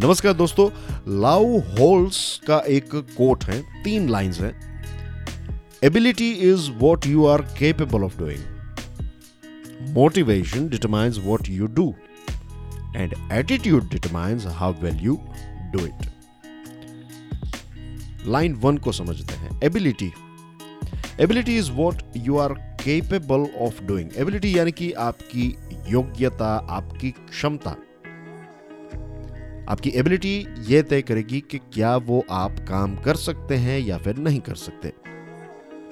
नमस्कार दोस्तों लाउ होल्स का एक कोट है, तीन लाइंस है। Ability is what you are capable of doing motivation determines what you do and attitude determines how well you do it line one को समझते हैं ability ability is what you are capable of doing ability यानी कि आपकी योग्यता, आपकी क्षमता। आपकी एबिलिटी यह तय करेगी कि क्या वो आप काम कर सकते हैं या फिर नहीं कर सकते।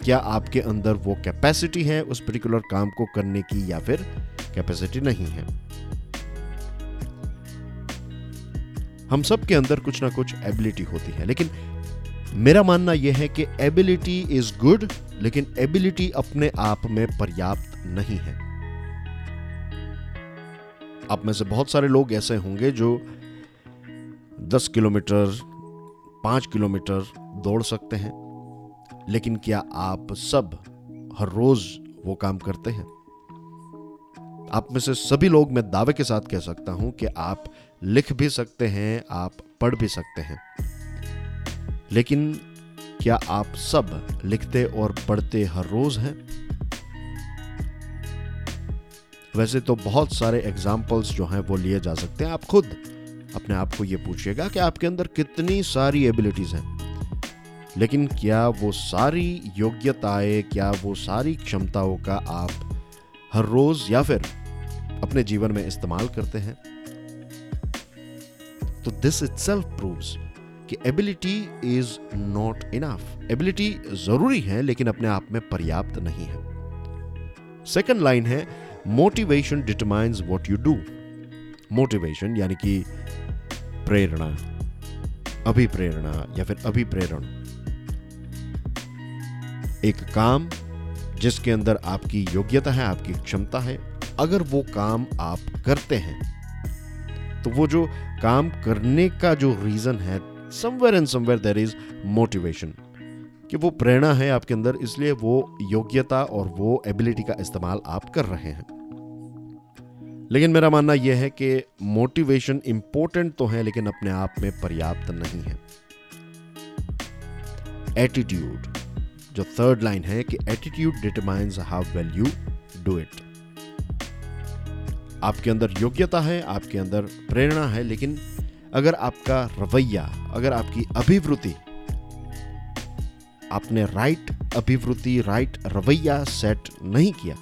क्या आपके अंदर वो कैपेसिटी है उस पर्टिकुलर काम को करने की या फिर कैपेसिटी नहीं है। हम सब के अंदर कुछ ना कुछ एबिलिटी होती है, लेकिन मेरा मानना यह है कि एबिलिटी इज़ गुड लेकिन एबिलिटी अपने आप में पर्याप्त नहीं है। आप में से बहुत सारे लोग ऐसे होंगे जो 10 किलोमीटर, पाँच किलोमीटर दौड़ सकते हैं। लेकिन क्या आप सब हर रोज वो काम करते हैं? आप में से सभी लोग मैं दावे के साथ कह सकता हूँ कि आप लिख भी सकते हैं, आप पढ़ भी सकते हैं। लेकिन क्या आप सब लिखते और पढ़ते हर रोज हैं? वैसे तो बहुत सारे एग्जाम्पल्स जो हैं वो लिए जा सकते हैं। आप खुद अपने आप को ये पूछिएगा कि आपके अंदर कितनी सारी एबिलिटीज हैं। लेकिन क्या वो सारी योग्यताएँ, क्या वो सारी क्षमताओं का आप हर रोज या फिर अपने जीवन में इस्तेमाल करते हैं? तो दिस इट सेल्फ प्रूव्स कि ability is not enough ability ज़रूरी है, लेकिन अपने आप में पर्याप्त नहीं है। सेकंड लाइन है motivation determines what you do motivation यानी कि प्रेरणा, अभिप्रेरणा या फिर अभिप्रेरण। एक काम जिसके अंदर आपकी योग्यता है, आपकी क्षमता है, अगर वो काम आप करते हैं तो वो जो काम करने का जो रीजन है somewhere and somewhere there is motivation कि वो प्रेरणा है आपके अंदर, इसलिए वो योग्यता और वो एबिलिटी का इस्तेमाल आप कर रहे हैं। लेकिन मेरा मानना यह है कि मोटिवेशन इंपॉर्टेंट तो है, लेकिन अपने आप में पर्याप्त नहीं है। एटीट्यूड जो थर्ड लाइन है कि attitude determines how well you do it आपके अंदर योग्यता है, आपके अंदर प्रेरणा है, लेकिन अगर आपका रवैया, अगर आपकी अभिवृत्ति, आपने राइट अभिवृत्ति राइट रवैया सेट नहीं किया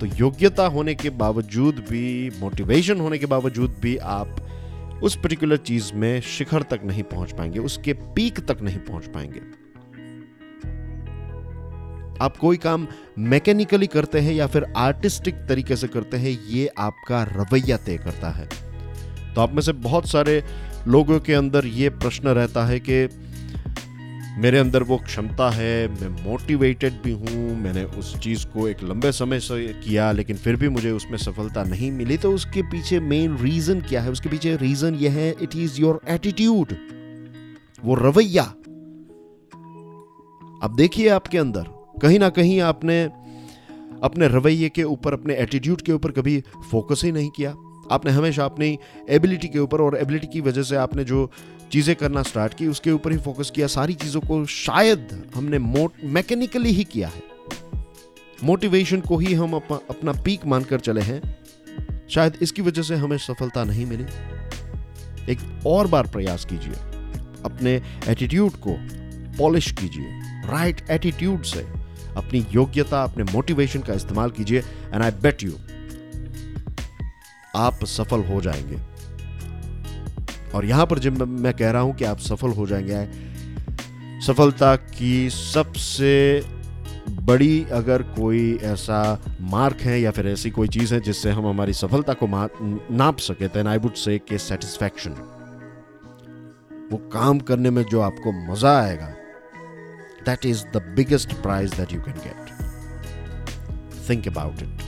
तो योग्यता होने के बावजूद भी मोटिवेशन होने के बावजूद भी आप उस पर्टिकुलर चीज़ में शिखर तक नहीं पहुँच पाएँगे, उसके पीक तक नहीं पहुँच पाएँगे। आप कोई काम मैकेनिकली करते हैं या फिर आर्टिस्टिक तरीके से करते हैं, ये आपका रवैया तय करता है। तो आप में से बहुत सारे लोगों के अंदर ये प्रश्न रहता है कि मेरे अंदर वो क्षमता है, मैं मोटिवेटेड भी हूँ, मैंने उस चीज़ को एक लंबे समय से किया, लेकिन फिर भी मुझे उसमें सफलता नहीं मिली। तो उसके पीछे मेन रीज़न क्या है? उसके पीछे रीज़न यह है इट इज़ योर एटीट्यूड वो रवैया। अब देखिए आपके अंदर, कहीं ना कहीं आपने अपने रवैये के ऊपर, अपने एटीट्यूड के ऊपर कभी फोकस ही नहीं किया। आपने हमेशा अपनी एबिलिटी के ऊपर और एबिलिटी की वजह से आपने जो चीज़ें करना स्टार्ट की उसके ऊपर ही फोकस किया सारी चीज़ों को शायद हमने मैकेनिकली ही किया है। मोटिवेशन को ही हम अप, अपना पीक मानकर चले हैं। शायद इसकी वजह से हमें सफलता नहीं मिली। एक और बार प्रयास कीजिए। अपने एटीट्यूड को पॉलिश कीजिए। राइट एटीट्यूड से अपनी योग्यता अपने मोटिवेशन का इस्तेमाल कीजिए। एंड आई बेट यू आप सफल हो जाएँगे। और यहाँ पर जब मैं कह रहा हूँ कि आप सफल हो जाएँगे। सफलता की सबसे बड़ी अगर कोई ऐसा मार्क है या फिर ऐसी कोई चीज़ है जिससे हम हमारी सफलता को नाप सके देन आई वुड से के सेटिस्फैक्शन वो काम करने में जो आपको मज़ा आएगा that is the biggest prize that you can get think about it